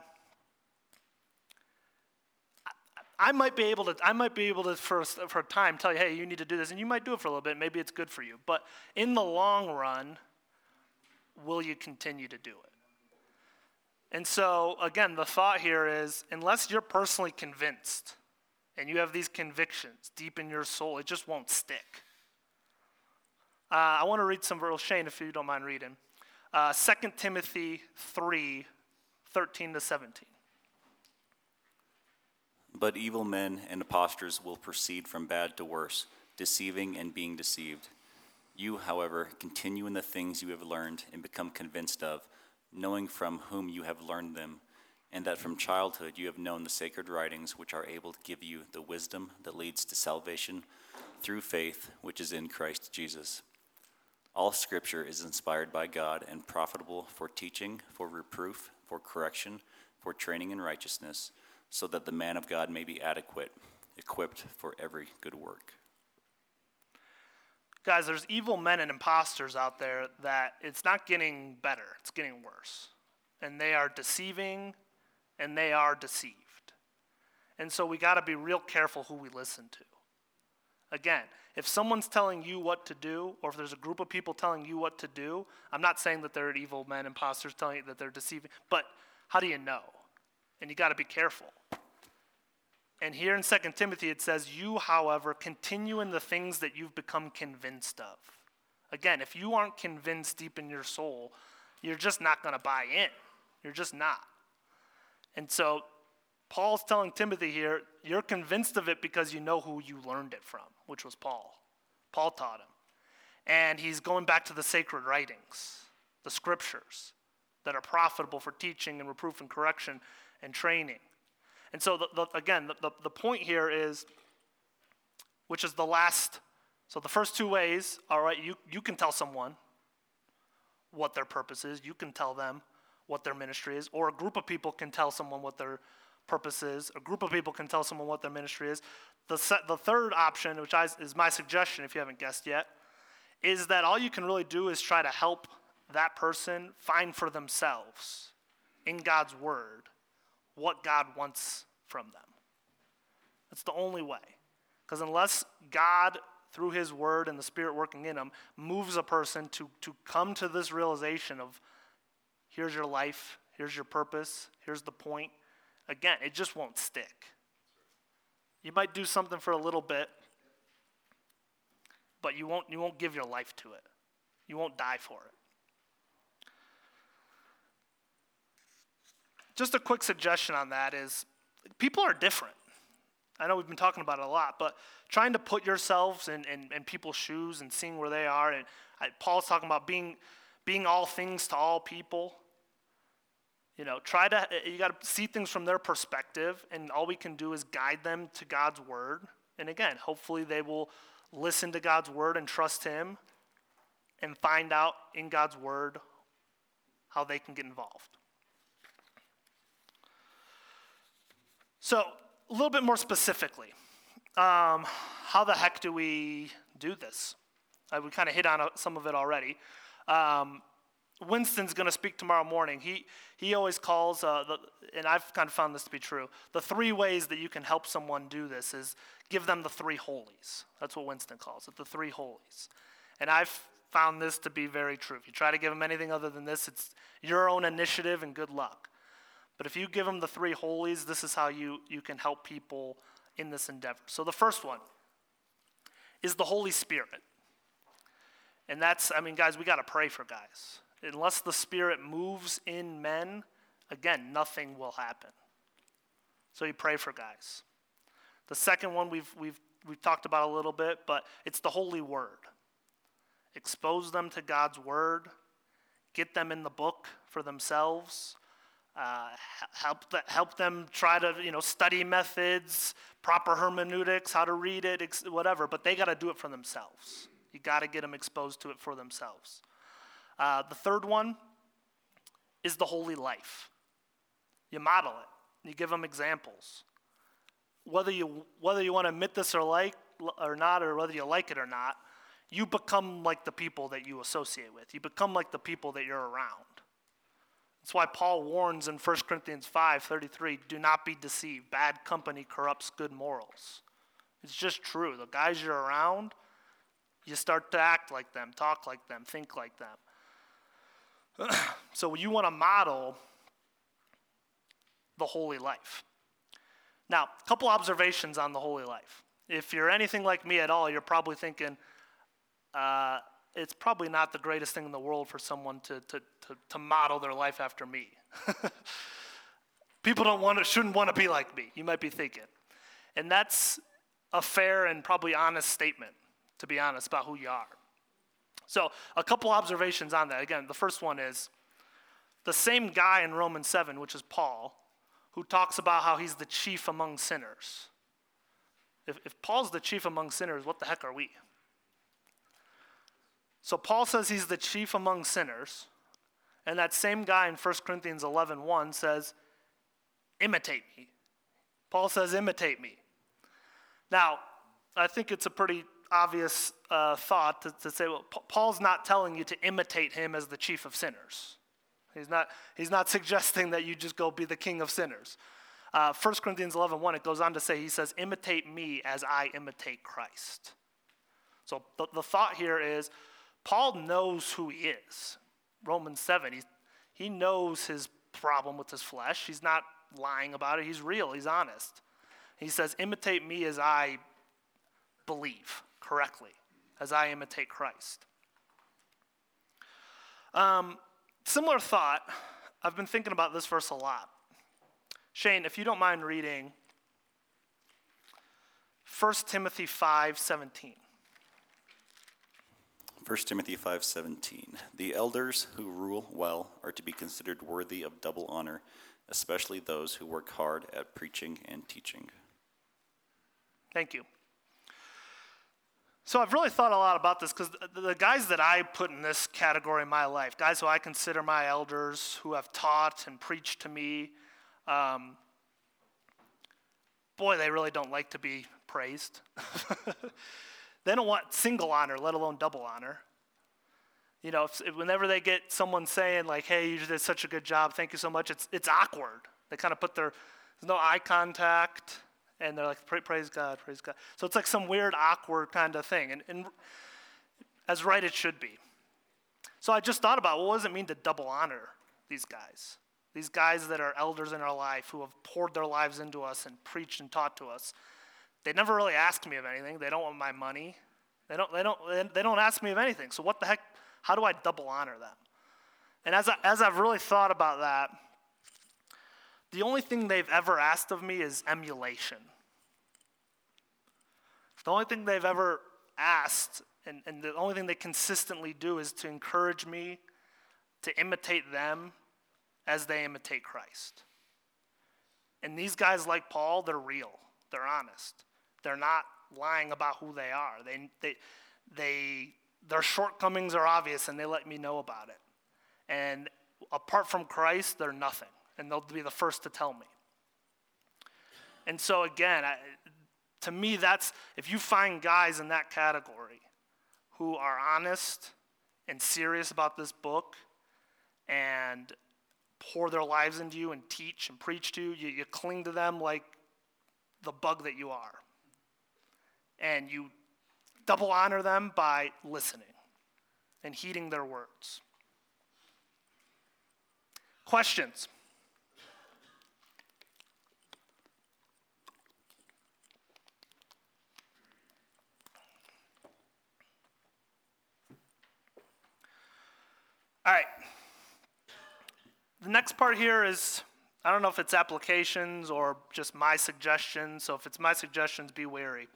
I might be able to, I might be able to for, for a time tell you, hey, you need to do this, and you might do it for a little bit. Maybe it's good for you. But in the long run, will you continue to do it? And so, again, the thought here is unless you're personally convinced and you have these convictions deep in your soul, it just won't stick. Uh, I want to read some verse, Shane, if you don't mind reading. Uh, 2 Timothy 3 13 to 17. But evil men and impostors will proceed from bad to worse, deceiving and being deceived. You, however, continue in the things you have learned and become convinced of, knowing from whom you have learned them, and that from childhood you have known the sacred writings which are able to give you the wisdom that leads to salvation through faith which is in Christ Jesus. All scripture is inspired by God and profitable for teaching, for reproof, for correction, for training in righteousness so that the man of God may be adequate, equipped for every good work. Guys, there's evil men and imposters out there that it's not getting better, it's getting worse. And they are deceiving and they are deceived. And so we got to be real careful who we listen to. Again, if someone's telling you what to do, or if there's a group of people telling you what to do, I'm not saying that they're evil men, imposters telling you that they're deceiving, but how do you know? And you got to be careful. And here in 2 Timothy it says, You, however, continue in the things that you've become convinced of. Again, if you aren't convinced deep in your soul, you're just not going to buy in. You're just not. And so Paul's telling Timothy here, you're convinced of it because you know who you learned it from, which was Paul. Paul taught him. And he's going back to the sacred writings, the scriptures that are profitable for teaching and reproof and correction and training. And so, the, the, again, the, the point here is, which is the last, so the first two ways, all right, you, you can tell someone what their purpose is, you can tell them what their ministry is, or a group of people can tell someone what their purpose is, a group of people can tell someone what their ministry is. The, the third option, which I, is my suggestion if you haven't guessed yet, is that all you can really do is try to help that person find for themselves in God's word what God wants from them. That's the only way. Because unless God, through His Word and the Spirit working in them, moves a person to, to come to this realization of here's your life, here's your purpose, here's the point, again, it just won't stick. You might do something for a little bit, but you won't, you won't give your life to it. You won't die for it. Just a quick suggestion on that is people are different. I know we've been talking about it a lot, but trying to put yourselves in, in, in people's shoes and seeing where they are. And I, Paul's talking about being, being all things to all people. You know, try to, you got to see things from their perspective, and all we can do is guide them to God's word. And again, hopefully they will listen to God's word and trust Him and find out in God's word how they can get involved. So, a little bit more specifically, um, how the heck do we do this? Uh, we kind of hit on uh, some of it already. Um, Winston's going to speak tomorrow morning. He, he always calls, uh, the, and I've kind of found this to be true, the three ways that you can help someone do this is give them the three holies. That's what Winston calls it, the three holies. And I've found this to be very true. If you try to give them anything other than this, it's your own initiative and good luck. But if you give them the three holies, this is how you, you can help people in this endeavor. So the first one is the Holy Spirit. And that's, I mean, guys, we got to pray for guys. Unless the Spirit moves in men, again, nothing will happen. So you pray for guys. The second one we've, we've, we've talked about a little bit, but it's the Holy Word. Expose them to God's Word, get them in the book for themselves uh, help, th- help them try to you know study methods, proper hermeneutics, how to read it, ex- whatever. But they got to do it for themselves. You got to get them exposed to it for themselves. Uh, the third one is the holy life. You model it. You give them examples. Whether you whether you want to admit this or like or not, or whether you like it or not, you become like the people that you associate with. You become like the people that you're around. That's why Paul warns in 1 Corinthians 5:33, do not be deceived. Bad company corrupts good morals. It's just true. The guys you're around, you start to act like them, talk like them, think like them. so you want to model the holy life. Now, a couple observations on the holy life. If you're anything like me at all, you're probably thinking, uh, it's probably not the greatest thing in the world for someone to, to, to, to model their life after me. People don't want to, shouldn't want to be like me, you might be thinking. And that's a fair and probably honest statement, to be honest, about who you are. So, a couple observations on that. Again, the first one is the same guy in Romans 7, which is Paul, who talks about how he's the chief among sinners. If, if Paul's the chief among sinners, what the heck are we? So Paul says he's the chief among sinners. And that same guy in 1 Corinthians 11 1 says, imitate me. Paul says, imitate me. Now, I think it's a pretty obvious uh, thought to, to, say, well, P- Paul's not telling you to imitate him as the chief of sinners. He's not, he's not suggesting that you just go be the king of sinners. Uh, 1 Corinthians 11 1, it goes on to say, he says, imitate me as I imitate Christ. So the, the thought here is, Paul knows who he is. Romans 7, he, he knows his problem with his flesh. He's not lying about it, he's real, he's honest. He says, Imitate me as I believe correctly, as I imitate Christ. Um, similar thought, I've been thinking about this verse a lot. Shane, if you don't mind reading 1 Timothy 5 17. 1 Timothy 5:17 The elders who rule well are to be considered worthy of double honor, especially those who work hard at preaching and teaching. Thank you. So I've really thought a lot about this because the guys that I put in this category in my life, guys who I consider my elders, who have taught and preached to me, um, boy, they really don't like to be praised. They don't want single honor, let alone double honor. You know, if, whenever they get someone saying like, "Hey, you did such a good job, thank you so much," it's it's awkward. They kind of put their there's no eye contact, and they're like, "Praise God, praise God." So it's like some weird, awkward kind of thing, and, and as right it should be. So I just thought about well, what does it mean to double honor these guys? These guys that are elders in our life who have poured their lives into us and preached and taught to us. They never really asked me of anything. They don't want my money. They don't, they don't, they don't ask me of anything. So, what the heck? How do I double honor them? And as, I, as I've really thought about that, the only thing they've ever asked of me is emulation. The only thing they've ever asked, and, and the only thing they consistently do is to encourage me to imitate them as they imitate Christ. And these guys, like Paul, they're real, they're honest. They're not lying about who they are. They, they, they, their shortcomings are obvious and they let me know about it. And apart from Christ, they're nothing. And they'll be the first to tell me. And so, again, I, to me, that's if you find guys in that category who are honest and serious about this book and pour their lives into you and teach and preach to you, you, you cling to them like the bug that you are and you double honor them by listening and heeding their words. Questions? All right. The next part here is I don't know if it's applications or just my suggestions. So if it's my suggestions, be wary.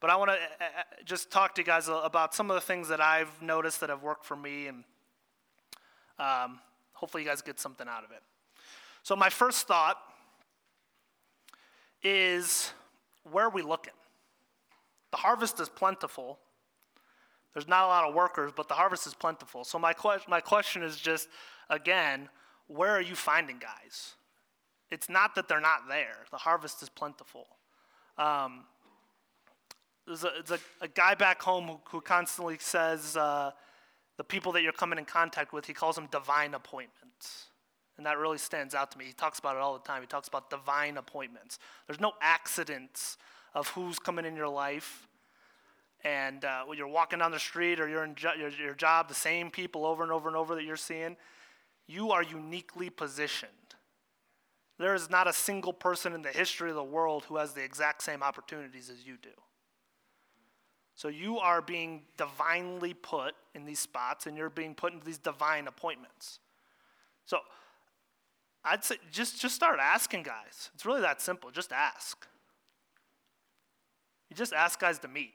But I want to uh, uh, just talk to you guys about some of the things that I've noticed that have worked for me, and um, hopefully you guys get something out of it. So, my first thought is where are we looking? The harvest is plentiful. There's not a lot of workers, but the harvest is plentiful. So, my, que- my question is just again, where are you finding guys? It's not that they're not there, the harvest is plentiful. Um, there's a, there's a, a, guy back home who, who constantly says uh, the people that you're coming in contact with, he calls them divine appointments. And that really stands out to me. He talks about it all the time. He talks about divine appointments. There's no accidents of who's coming in your life. And uh, when you're walking down the street or you're in jo- your, your job, the same people over and over and over that you're seeing, you are uniquely positioned. There is not a single person in the history of the world who has the exact same opportunities as you do. So you are being divinely put in these spots and you're being put into these divine appointments. So I'd say just, just start asking guys. It's really that simple. Just ask. You just ask guys to meet.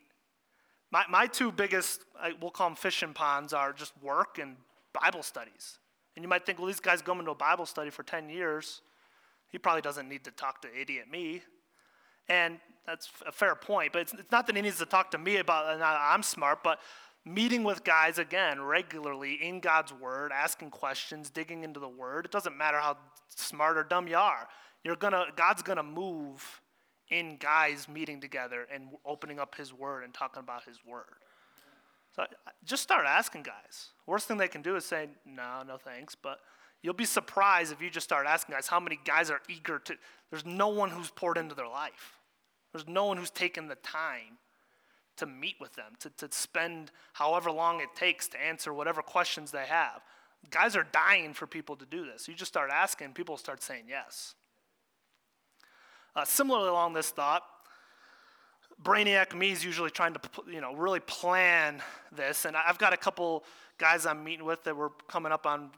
My, my two biggest, we'll call them fishing ponds, are just work and Bible studies. And you might think, well, these guys going to a Bible study for 10 years. He probably doesn't need to talk to idiot me. And that's a fair point. But it's, it's not that he needs to talk to me about, uh, and I'm smart, but meeting with guys again regularly in God's Word, asking questions, digging into the Word. It doesn't matter how smart or dumb you are. You're gonna, God's gonna move in guys meeting together and opening up His Word and talking about His Word. So just start asking guys. Worst thing they can do is say, no, no thanks. But you'll be surprised if you just start asking guys how many guys are eager to. There's no one who's poured into their life. There's no one who's taken the time to meet with them, to, to spend however long it takes to answer whatever questions they have. Guys are dying for people to do this. You just start asking, people start saying yes. Uh, similarly, along this thought, brainiac me is usually trying to you know really plan this and i've got a couple guys i'm meeting with that we're coming up on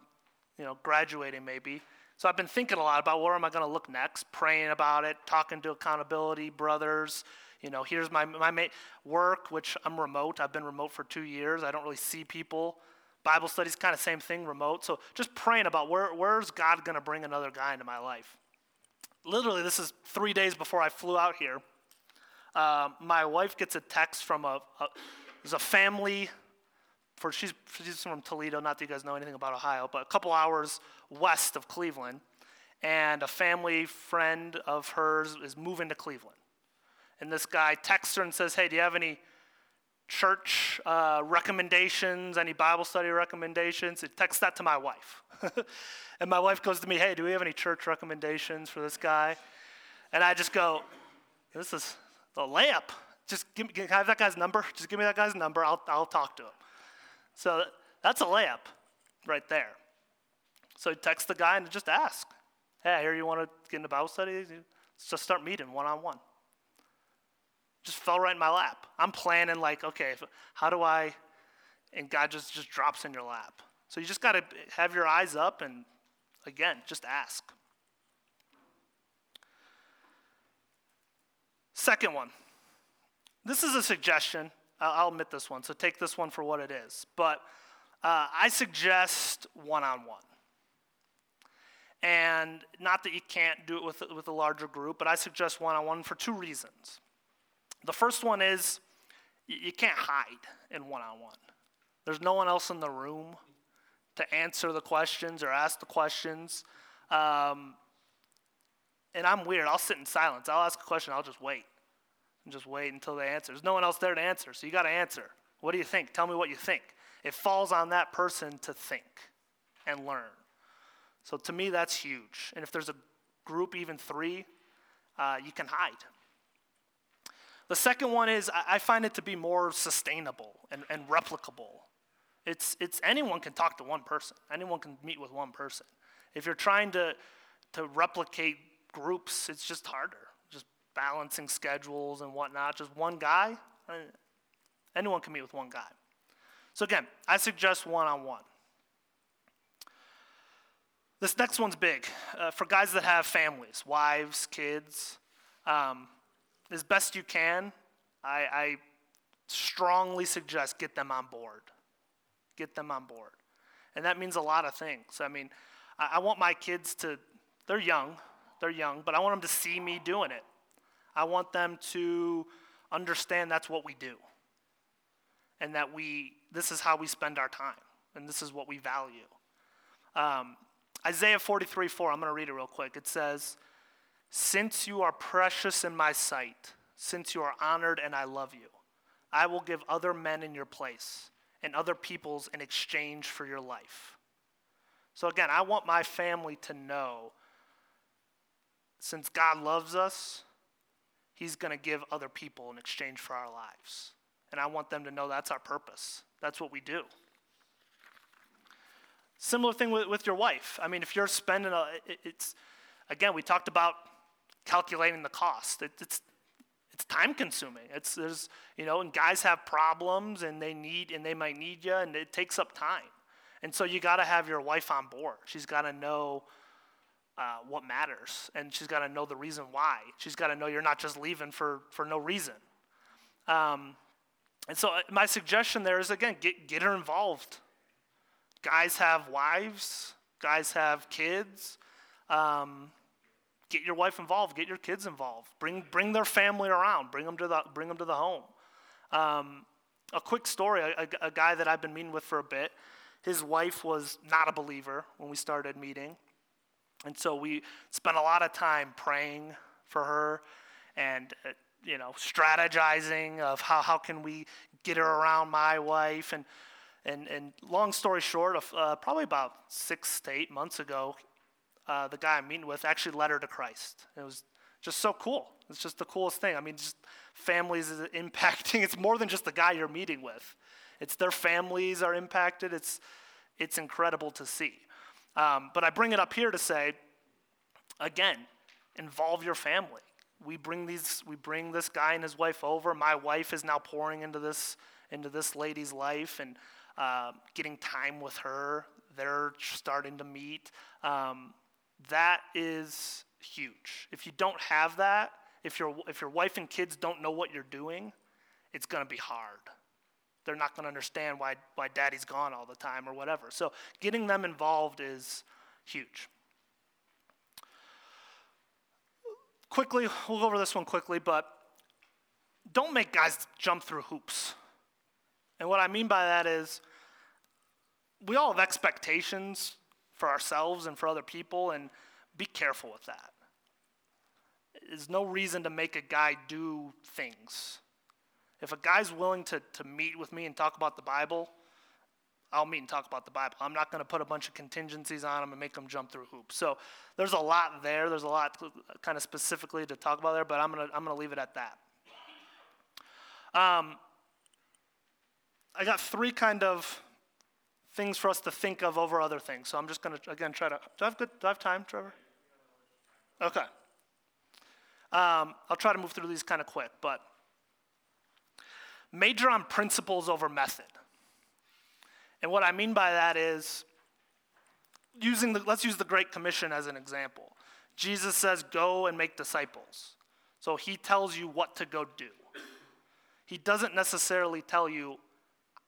you know graduating maybe so i've been thinking a lot about where am i going to look next praying about it talking to accountability brothers you know here's my, my work which i'm remote i've been remote for two years i don't really see people. Bible studies kind of same thing remote so just praying about where, where's god going to bring another guy into my life? Literally this is three days before i flew out here. Uh, my wife gets a text from a, a there's a family for she's, she's from Toledo. Not that you guys know anything about Ohio, but a couple hours west of Cleveland, and a family friend of hers is moving to Cleveland. And this guy texts her and says, "Hey, do you have any?" church uh, recommendations, any Bible study recommendations. It texts that to my wife. and my wife goes to me, Hey, do we have any church recommendations for this guy? And I just go, This is the layup. Just give me, have that guy's number? Just give me that guy's number. I'll, I'll talk to him. So that's a layup right there. So text the guy and just ask, hey, I hear you want to get into Bible study? Let's just start meeting one on one. Just fell right in my lap. I'm planning like, okay, how do I, and God just, just drops in your lap. So you just got to have your eyes up and again, just ask. Second one. This is a suggestion. I'll admit this one, so take this one for what it is. But uh, I suggest one on one. And not that you can't do it with, with a larger group, but I suggest one on one for two reasons. The first one is you can't hide in one on one, there's no one else in the room to answer the questions or ask the questions. Um, and I'm weird. I'll sit in silence. I'll ask a question. I'll just wait and just wait until they answer. There's no one else there to answer, so you got to answer. What do you think? Tell me what you think. It falls on that person to think and learn. So to me, that's huge. And if there's a group, even three, uh, you can hide. The second one is I find it to be more sustainable and, and replicable. It's, it's anyone can talk to one person. Anyone can meet with one person. If you're trying to, to replicate groups, it's just harder balancing schedules and whatnot. Just one guy, anyone can meet with one guy. So, again, I suggest one on one. This next one's big. Uh, for guys that have families, wives, kids, um, as best you can, I, I strongly suggest get them on board. Get them on board. And that means a lot of things. I mean, I, I want my kids to they're young, they're young, but I want them to see me doing it. I want them to understand that's what we do. And that we, this is how we spend our time, and this is what we value. Um, Isaiah 43 4, I'm going to read it real quick. It says, Since you are precious in my sight, since you are honored and I love you, I will give other men in your place and other peoples in exchange for your life. So, again, I want my family to know since God loves us, He's going to give other people in exchange for our lives. And I want them to know that's our purpose. That's what we do. Similar thing with, with your wife. I mean, if you're spending a, it, it's, again, we talked about calculating the cost. It, it's, it's time consuming. It's, there's, you know, and guys have problems and they need, and they might need you and it takes up time. And so you got to have your wife on board. She's got to know uh, what matters, and she's got to know the reason why. She's got to know you're not just leaving for, for no reason. Um, and so, uh, my suggestion there is again, get, get her involved. Guys have wives, guys have kids. Um, get your wife involved, get your kids involved. Bring, bring their family around, bring them to the, bring them to the home. Um, a quick story a, a, a guy that I've been meeting with for a bit, his wife was not a believer when we started meeting. And so we spent a lot of time praying for her and, uh, you know, strategizing of how, how can we get her around my wife. And, and, and long story short, uh, probably about six to eight months ago, uh, the guy I'm meeting with actually led her to Christ. It was just so cool. It's just the coolest thing. I mean, just families is impacting. It's more than just the guy you're meeting with. It's their families are impacted. It's, it's incredible to see. Um, but I bring it up here to say, again, involve your family. We bring these, we bring this guy and his wife over. My wife is now pouring into this, into this lady's life and uh, getting time with her. They're starting to meet. Um, that is huge. If you don't have that, if your if your wife and kids don't know what you're doing, it's going to be hard they're not going to understand why, why daddy's gone all the time or whatever. So getting them involved is huge. Quickly, we'll go over this one quickly, but don't make guys jump through hoops. And what I mean by that is we all have expectations for ourselves and for other people, and be careful with that. There's no reason to make a guy do things if a guy's willing to, to meet with me and talk about the Bible, I'll meet and talk about the Bible. I'm not going to put a bunch of contingencies on him and make him jump through hoops. So there's a lot there. There's a lot kind of specifically to talk about there, but I'm going to I'm going to leave it at that. Um, I got three kind of things for us to think of over other things. So I'm just going to again try to. Do I have good? Do I have time, Trevor? Okay. Um, I'll try to move through these kind of quick, but major on principles over method. And what I mean by that is using the, let's use the Great Commission as an example. Jesus says, Go and make disciples. So he tells you what to go do. He doesn't necessarily tell you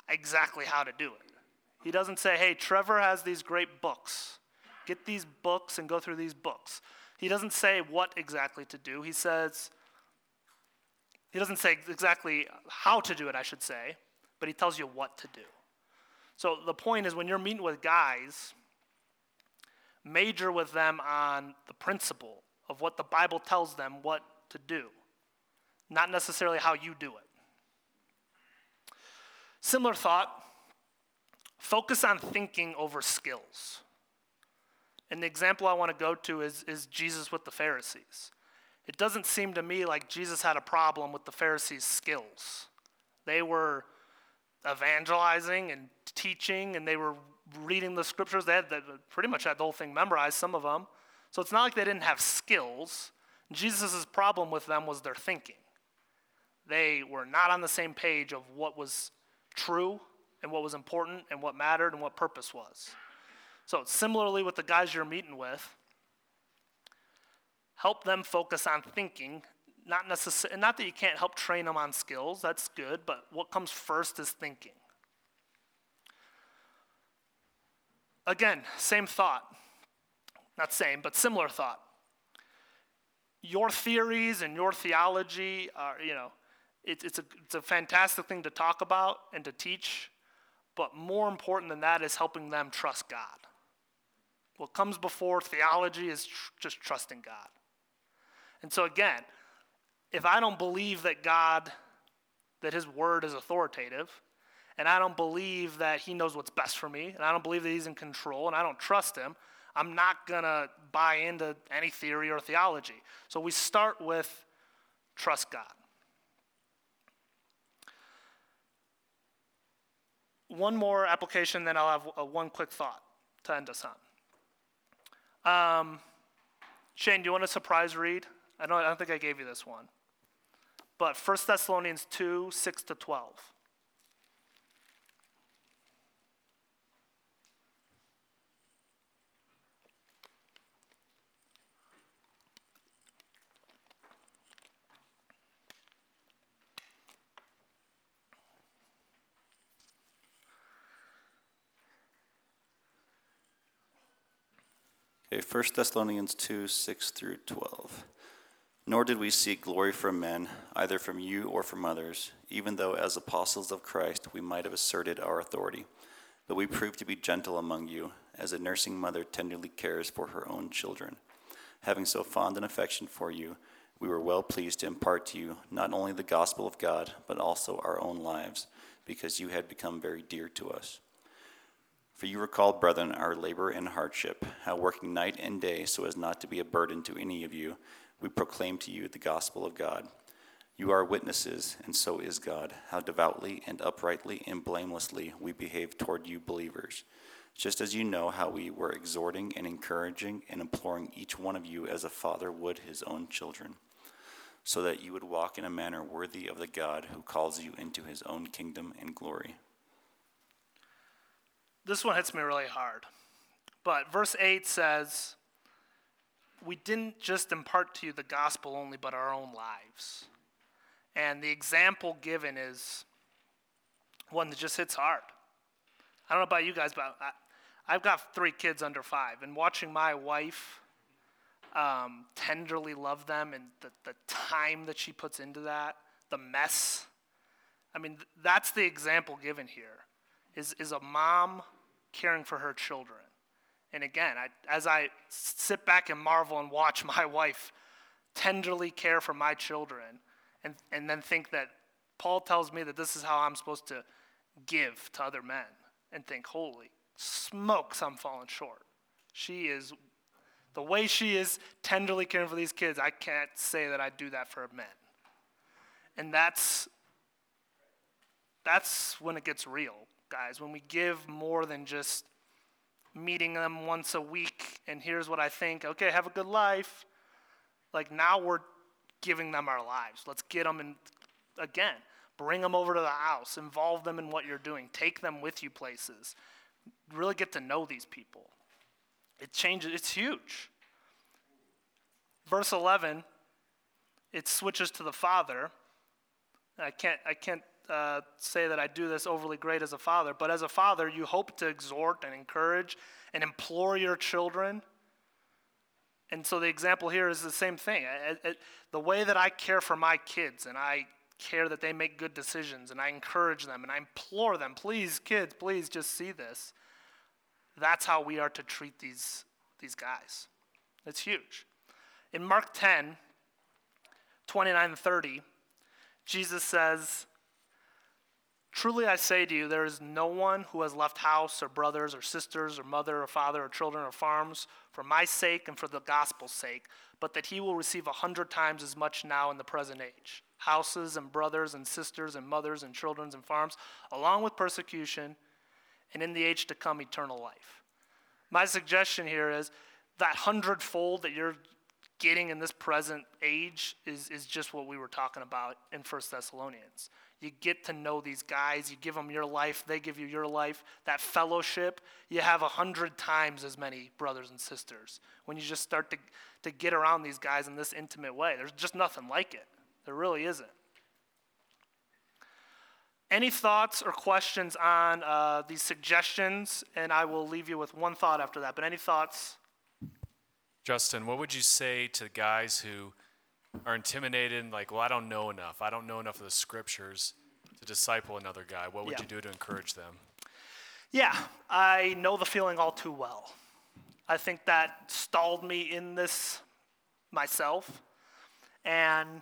exactly how to do it. He doesn't say, Hey, Trevor has these great books. Get these books and go through these books. He doesn't say what exactly to do. He says, he doesn't say exactly how to do it, I should say, but he tells you what to do. So the point is when you're meeting with guys, major with them on the principle of what the Bible tells them what to do, not necessarily how you do it. Similar thought focus on thinking over skills. And the example I want to go to is, is Jesus with the Pharisees. It doesn't seem to me like Jesus had a problem with the Pharisees' skills. They were evangelizing and teaching, and they were reading the scriptures. They, had, they pretty much had the whole thing memorized, some of them. So it's not like they didn't have skills. Jesus' problem with them was their thinking. They were not on the same page of what was true and what was important and what mattered and what purpose was. So, similarly, with the guys you're meeting with, help them focus on thinking not necessarily not that you can't help train them on skills that's good but what comes first is thinking again same thought not same, but similar thought. Your theories and your theology are, you know, it, it's, a, it's a fantastic thing to talk about and to teach, but more important than that is helping them trust God. What comes before theology is tr- just trusting God. And so, again, if I don't believe that God, that His word is authoritative, and I don't believe that He knows what's best for me, and I don't believe that He's in control, and I don't trust Him, I'm not going to buy into any theory or theology. So we start with trust God. One more application, then I'll have one quick thought to end us on. Um, Shane, do you want a surprise read? I don't, I don't think I gave you this one. But 1 Thessalonians 2 6 to 12. Okay, 1 Thessalonians 2 6 through 12. Nor did we seek glory from men, either from you or from others, even though as apostles of Christ we might have asserted our authority. But we proved to be gentle among you, as a nursing mother tenderly cares for her own children. Having so fond an affection for you, we were well pleased to impart to you not only the gospel of God, but also our own lives, because you had become very dear to us. For you recall, brethren, our labor and hardship, how working night and day so as not to be a burden to any of you, we proclaim to you the gospel of God. You are witnesses, and so is God, how devoutly and uprightly and blamelessly we behave toward you believers, just as you know how we were exhorting and encouraging and imploring each one of you as a father would his own children, so that you would walk in a manner worthy of the God who calls you into his own kingdom and glory this one hits me really hard. But verse 8 says, We didn't just impart to you the gospel only, but our own lives. And the example given is one that just hits hard. I don't know about you guys, but I, have got three kids under five, and watching my wife um, tenderly love them and the, the time that she puts into that, the mess. I mean, that's the example given here. Is, is a mom caring for her children. And again, I, as I sit back and marvel and watch my wife tenderly care for my children, and, and then think that Paul tells me that this is how I'm supposed to give to other men, and think, holy smokes, I'm falling short. She is, the way she is tenderly caring for these kids, I can't say that I do that for men. And that's, that's when it gets real guys, when we give more than just meeting them once a week and here's what I think, okay, have a good life. Like now we're giving them our lives. Let's get them and again, bring them over to the house, involve them in what you're doing, take them with you places. Really get to know these people. It changes, it's huge. Verse 11, it switches to the Father. I can't, I can't uh, say that I do this overly great as a father, but as a father, you hope to exhort and encourage and implore your children. And so the example here is the same thing. It, it, the way that I care for my kids and I care that they make good decisions and I encourage them and I implore them, please, kids, please just see this. That's how we are to treat these, these guys. It's huge. In Mark 10, 29 and 30, Jesus says, Truly I say to you, there is no one who has left house or brothers or sisters or mother or father or children or farms for my sake and for the gospel's sake, but that he will receive a hundred times as much now in the present age houses and brothers and sisters and mothers and children and farms, along with persecution, and in the age to come, eternal life. My suggestion here is that hundredfold that you're getting in this present age is, is just what we were talking about in First Thessalonians. You get to know these guys. You give them your life. They give you your life. That fellowship, you have a hundred times as many brothers and sisters when you just start to, to get around these guys in this intimate way. There's just nothing like it. There really isn't. Any thoughts or questions on uh, these suggestions? And I will leave you with one thought after that. But any thoughts? Justin, what would you say to guys who are intimidated and like, well, I don't know enough. I don't know enough of the scriptures to disciple another guy. What would Yeah. you do to encourage them? Yeah, I know the feeling all too well. I think that stalled me in this myself. And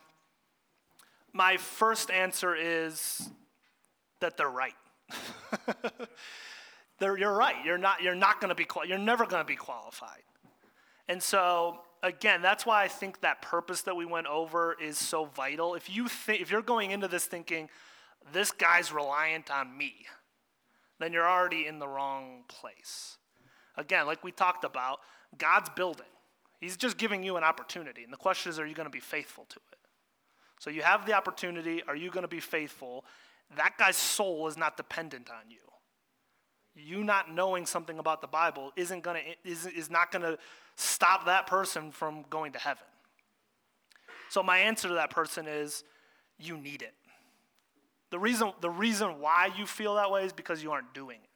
my first answer is that they're right. they're, you're right. You're not, you're not going to be, qual- you're never going to be qualified. And so, again, that's why I think that purpose that we went over is so vital. If you think, if you're going into this thinking, this guy's reliant on me, then you're already in the wrong place. Again, like we talked about, God's building. He's just giving you an opportunity. And the question is, are you going to be faithful to it? So you have the opportunity. Are you going to be faithful? That guy's soul is not dependent on you. You not knowing something about the Bible isn't going to is, is not going to stop that person from going to heaven. So my answer to that person is, you need it. The reason, the reason why you feel that way is because you aren't doing it.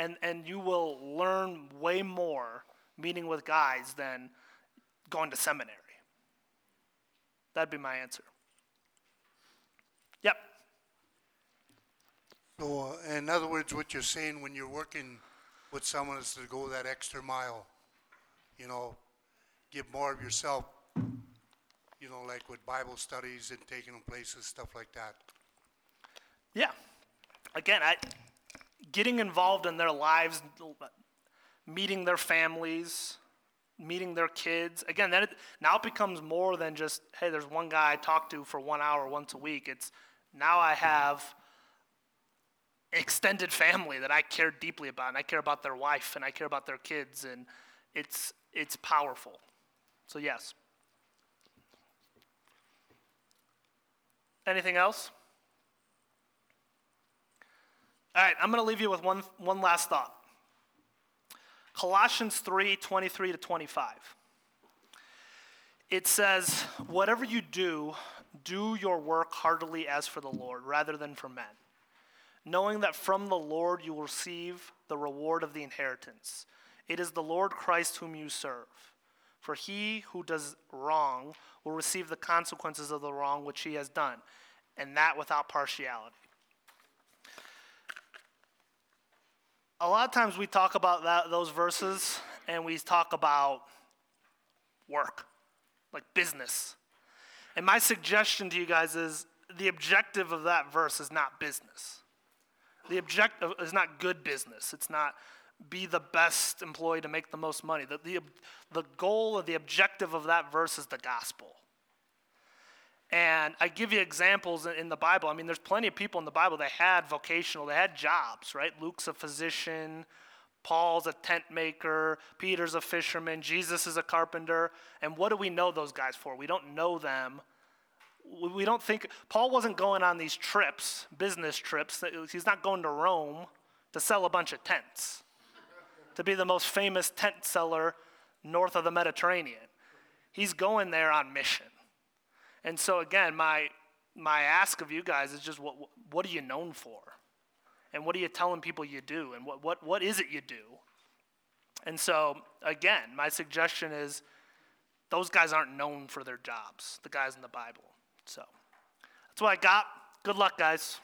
And, and you will learn way more meeting with guys than going to seminary. That'd be my answer. Yep. So, uh, in other words, what you're saying when you're working with someone is to go that extra mile, you know, give more of yourself, you know, like with Bible studies and taking them places, stuff like that. Yeah. Again, I, getting involved in their lives, meeting their families, meeting their kids. Again, then it, now it becomes more than just, hey, there's one guy I talk to for one hour once a week. It's now I have extended family that I care deeply about, and I care about their wife, and I care about their kids, and it's it's powerful. So yes. Anything else? All right, I'm going to leave you with one, one last thought. Colossians 3 23 to 25. It says, Whatever you do, do your work heartily as for the Lord, rather than for men, knowing that from the Lord you will receive the reward of the inheritance. It is the Lord Christ whom you serve. For he who does wrong will receive the consequences of the wrong which he has done, and that without partiality. a lot of times we talk about that, those verses and we talk about work, like business. And my suggestion to you guys is the objective of that verse is not business. The objective uh, is not good business. It's not be the best employee to make the most money. The, the, the goal or the objective of that verse is the gospel. And I give you examples in the Bible. I mean, there's plenty of people in the Bible that had vocational, they had jobs, right? Luke's a physician, Paul's a tent maker, Peter's a fisherman, Jesus is a carpenter. And what do we know those guys for? We don't know them. We don't think, Paul wasn't going on these trips, business trips. He's not going to Rome to sell a bunch of tents, to be the most famous tent seller north of the Mediterranean. He's going there on mission. And so again, my my ask of you guys is just what what are you known for? And what are you telling people you do? And what what what is it you do? And so again, my suggestion is those guys aren't known for their jobs, the guys in the Bible. So that's what I got. Good luck, guys.